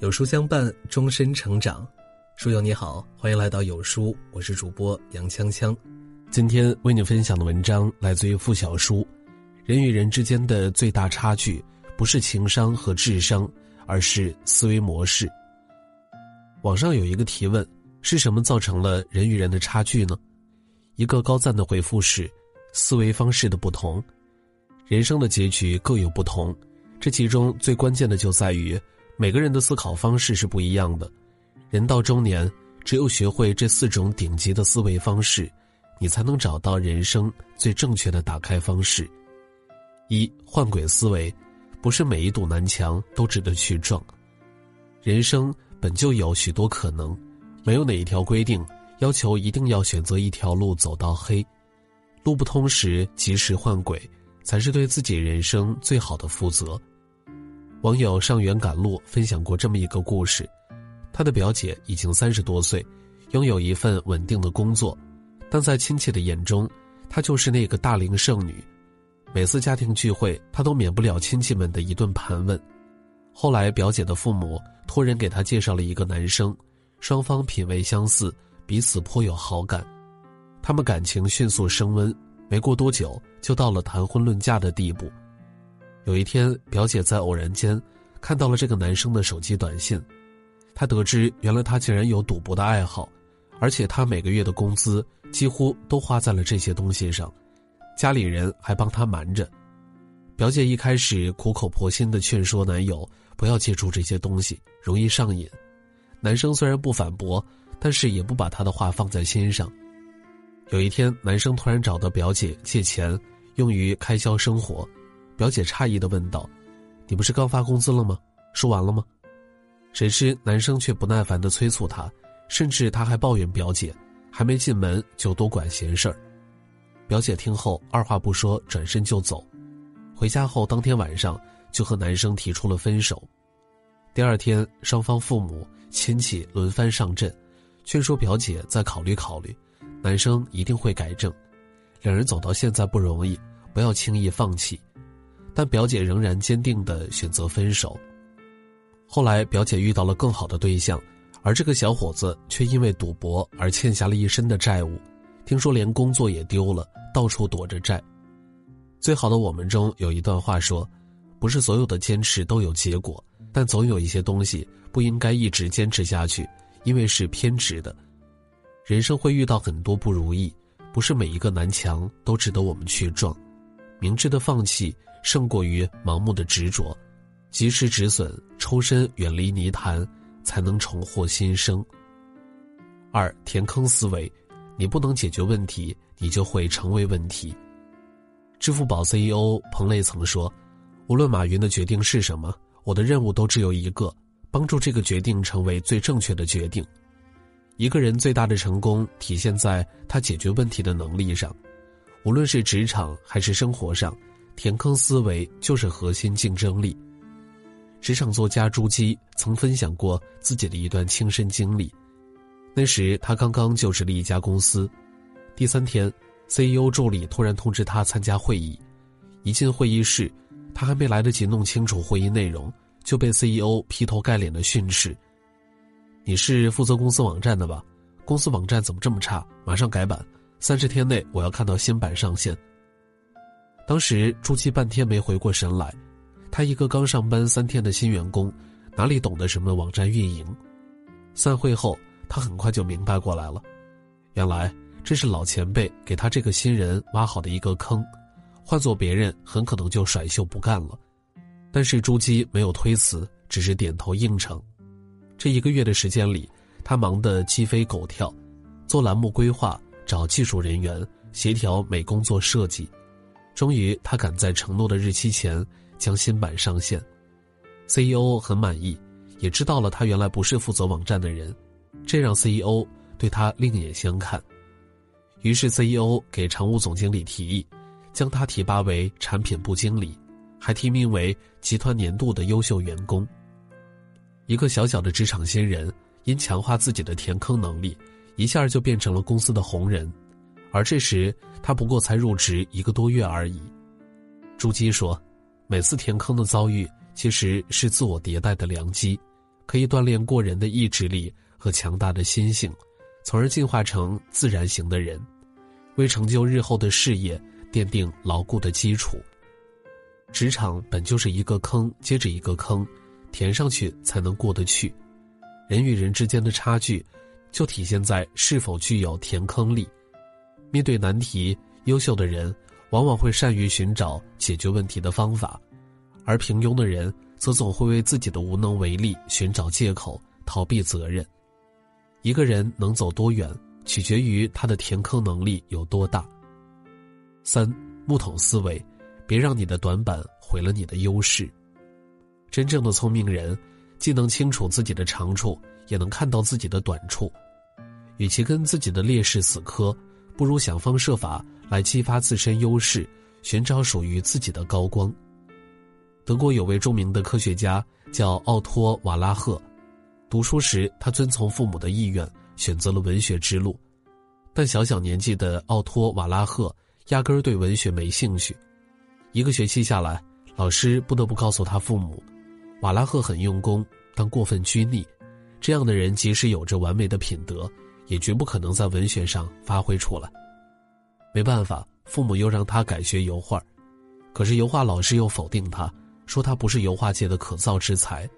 有书相伴，终身成长。书友你好，欢迎来到有书，我是主播杨锵锵。今天为你分享的文章来自于付小书。人与人之间的最大差距，不是情商和智商，而是思维模式。网上有一个提问：是什么造成了人与人的差距呢？一个高赞的回复是：思维方式的不同。人生的结局各有不同，这其中最关键的就在于。每个人的思考方式是不一样的，人到中年，只有学会这四种顶级的思维方式，你才能找到人生最正确的打开方式。一换轨思维，不是每一堵南墙都值得去撞。人生本就有许多可能，没有哪一条规定要求一定要选择一条路走到黑。路不通时及时换轨，才是对自己人生最好的负责。网友上元赶路分享过这么一个故事：他的表姐已经三十多岁，拥有一份稳定的工作，但在亲戚的眼中，她就是那个大龄剩女。每次家庭聚会，她都免不了亲戚们的一顿盘问。后来，表姐的父母托人给她介绍了一个男生，双方品味相似，彼此颇有好感，他们感情迅速升温，没过多久就到了谈婚论嫁的地步。有一天，表姐在偶然间看到了这个男生的手机短信，她得知原来他竟然有赌博的爱好，而且他每个月的工资几乎都花在了这些东西上，家里人还帮他瞒着。表姐一开始苦口婆心的劝说男友不要接触这些东西，容易上瘾。男生虽然不反驳，但是也不把她的话放在心上。有一天，男生突然找到表姐借钱，用于开销生活。表姐诧异的问道：“你不是刚发工资了吗？说完了吗？”谁知男生却不耐烦的催促他，甚至他还抱怨表姐还没进门就多管闲事儿。表姐听后二话不说转身就走，回家后当天晚上就和男生提出了分手。第二天双方父母亲戚轮番上阵，劝说表姐再考虑考虑，男生一定会改正。两人走到现在不容易，不要轻易放弃。但表姐仍然坚定的选择分手。后来，表姐遇到了更好的对象，而这个小伙子却因为赌博而欠下了一身的债务，听说连工作也丢了，到处躲着债。最好的我们中有一段话说：“不是所有的坚持都有结果，但总有一些东西不应该一直坚持下去，因为是偏执的。人生会遇到很多不如意，不是每一个南墙都值得我们去撞，明智的放弃。”胜过于盲目的执着，及时止损，抽身远离泥潭，才能重获新生。二填坑思维，你不能解决问题，你就会成为问题。支付宝 CEO 彭磊曾说：“无论马云的决定是什么，我的任务都只有一个，帮助这个决定成为最正确的决定。”一个人最大的成功体现在他解决问题的能力上，无论是职场还是生活上。填坑思维就是核心竞争力。职场作家朱基曾分享过自己的一段亲身经历。那时他刚刚就职了一家公司，第三天，CEO 助理突然通知他参加会议。一进会议室，他还没来得及弄清楚会议内容，就被 CEO 劈头盖脸的训斥：“你是负责公司网站的吧？公司网站怎么这么差？马上改版！三十天内我要看到新版上线。”当时朱七半天没回过神来，他一个刚上班三天的新员工，哪里懂得什么网站运营？散会后，他很快就明白过来了，原来这是老前辈给他这个新人挖好的一个坑，换做别人很可能就甩袖不干了。但是朱姬没有推辞，只是点头应承。这一个月的时间里，他忙得鸡飞狗跳，做栏目规划，找技术人员，协调美工做设计。终于，他赶在承诺的日期前将新版上线，CEO 很满意，也知道了他原来不是负责网站的人，这让 CEO 对他另眼相看。于是 CEO 给常务总经理提议，将他提拔为产品部经理，还提名为集团年度的优秀员工。一个小小的职场新人，因强化自己的填坑能力，一下就变成了公司的红人。而这时，他不过才入职一个多月而已。朱基说：“每次填坑的遭遇，其实是自我迭代的良机。可以锻炼过人的意志力和强大的心性，从而进化成自然型的人，为成就日后的事业奠定牢固的基础。职场本就是一个坑接着一个坑，填上去才能过得去。人与人之间的差距，就体现在是否具有填坑力。面对难题，优秀的人往往会善于寻找解决问题的方法，而平庸的人则总会为自己的无能为力寻找借口，逃避责任。一个人能走多远，取决于他的填坑能力有多大。三木桶思维。别让你的短板毁了你的优势。真正的聪明人，既能清楚自己的长处，也能看到自己的短处。与其跟自己的劣势死磕，不如想方设法来激发自身优势，寻找属于自己的高光。德国有位著名的科学家叫奥托·瓦拉赫，读书时他遵从父母的意愿，选择了文学之路。但小小年纪的奥托·瓦拉赫压根儿对文学没兴趣。一个学期下来，老师不得不告诉他父母，瓦拉赫很用功，但过分拘泥。这样的人即使有着完美的品德，也绝不可能在文学上发挥出来。没办法，父母又让他改学油画，可是油画老师又否定他，说他不是油画界的可造之才。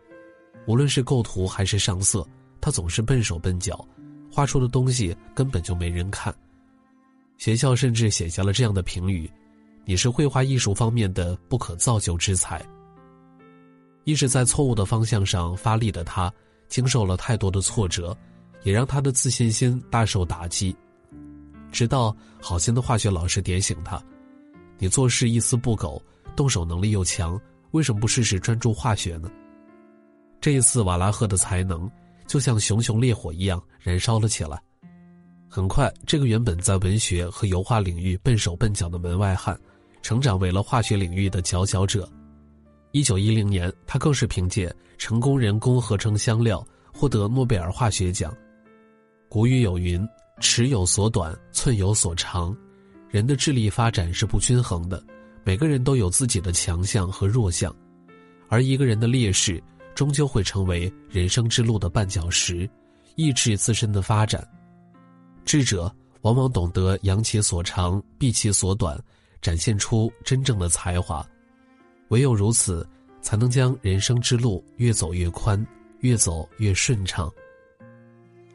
无论是构图还是上色，他总是笨手笨脚，画出的东西根本就没人看。学校甚至写下了这样的评语。你是绘画艺术方面的不可造就之才。一直在错误的方向上发力的他，经受了太多的挫折，也让他的自信心大受打击。直到好心的化学老师点醒他：“你做事一丝不苟，动手能力又强，为什么不试试专注化学呢？”这一次，瓦拉赫的才能就像熊熊烈火一样燃烧了起来。很快，这个原本在文学和油画领域笨手笨脚的门外汉。成长为了化学领域的佼佼者。一九一零年，他更是凭借成功人工合成香料获得诺贝尔化学奖。古语有云：“尺有所短，寸有所长。”人的智力发展是不均衡的，每个人都有自己的强项和弱项，而一个人的劣势终究会成为人生之路的绊脚石，抑制自身的发展。智者往往懂得扬其所长，避其所短。展现出真正的才华，唯有如此，才能将人生之路越走越宽，越走越顺畅。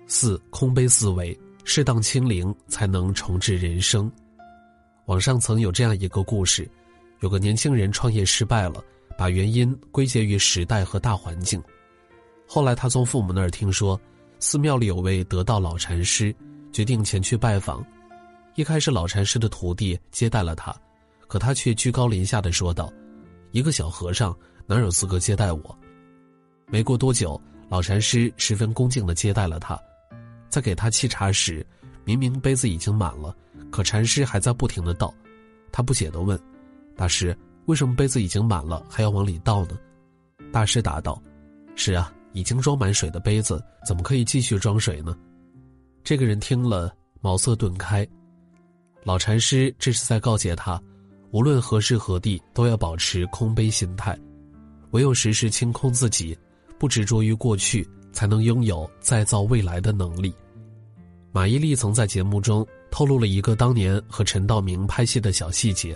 四空杯思维，适当清零才能重置人生。网上曾有这样一个故事：有个年轻人创业失败了，把原因归结于时代和大环境。后来他从父母那儿听说，寺庙里有位得道老禅师，决定前去拜访。一开始，老禅师的徒弟接待了他，可他却居高临下的说道：“一个小和尚哪有资格接待我？”没过多久，老禅师十分恭敬的接待了他，在给他沏茶时，明明杯子已经满了，可禅师还在不停的倒。他不解的问：“大师，为什么杯子已经满了还要往里倒呢？”大师答道：“是啊，已经装满水的杯子怎么可以继续装水呢？”这个人听了，茅塞顿开。老禅师这是在告诫他，无论何时何地都要保持空杯心态，唯有时时清空自己，不执着于过去，才能拥有再造未来的能力。马伊琍曾在节目中透露了一个当年和陈道明拍戏的小细节：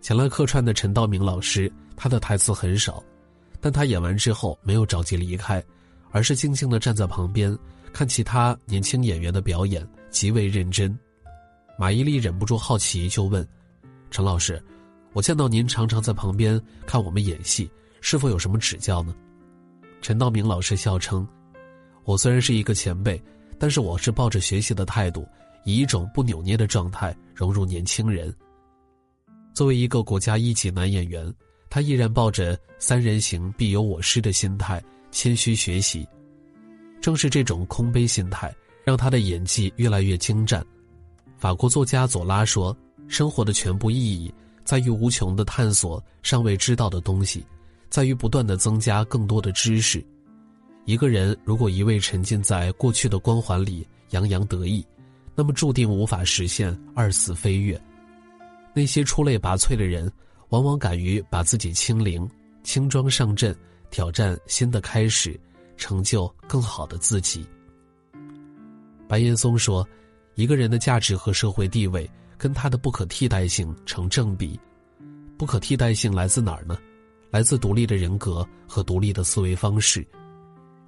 前来客串的陈道明老师，他的台词很少，但他演完之后没有着急离开，而是静静地站在旁边看其他年轻演员的表演，极为认真。马伊琍忍不住好奇，就问：“陈老师，我见到您常常在旁边看我们演戏，是否有什么指教呢？”陈道明老师笑称：“我虽然是一个前辈，但是我是抱着学习的态度，以一种不扭捏的状态融入年轻人。作为一个国家一级男演员，他依然抱着‘三人行，必有我师’的心态，谦虚学习。正是这种空杯心态，让他的演技越来越精湛。”法国作家左拉说：“生活的全部意义在于无穷的探索尚未知道的东西，在于不断的增加更多的知识。一个人如果一味沉浸在过去的光环里洋洋得意，那么注定无法实现二次飞跃。那些出类拔萃的人，往往敢于把自己清零、轻装上阵，挑战新的开始，成就更好的自己。白岩松说：“一个人的价值和社会地位跟他的不可替代性成正比。不可替代性来自哪儿呢？来自独立的人格和独立的思维方式。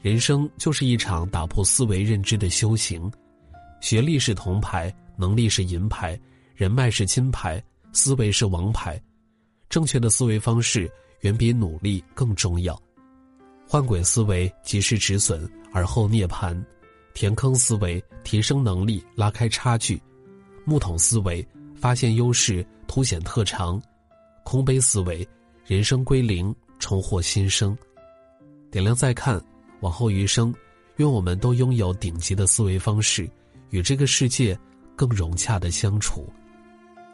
人生就是一场打破思维认知的修行。学历是铜牌，能力是银牌，人脉是金牌，思维是王牌。正确的思维方式远比努力更重要。换轨思维及时止损，而后涅槃。”填坑思维提升能力，拉开差距；木桶思维发现优势，凸显特长；空杯思维人生归零，重获新生。点亮再看，往后余生，愿我们都拥有顶级的思维方式，与这个世界更融洽的相处。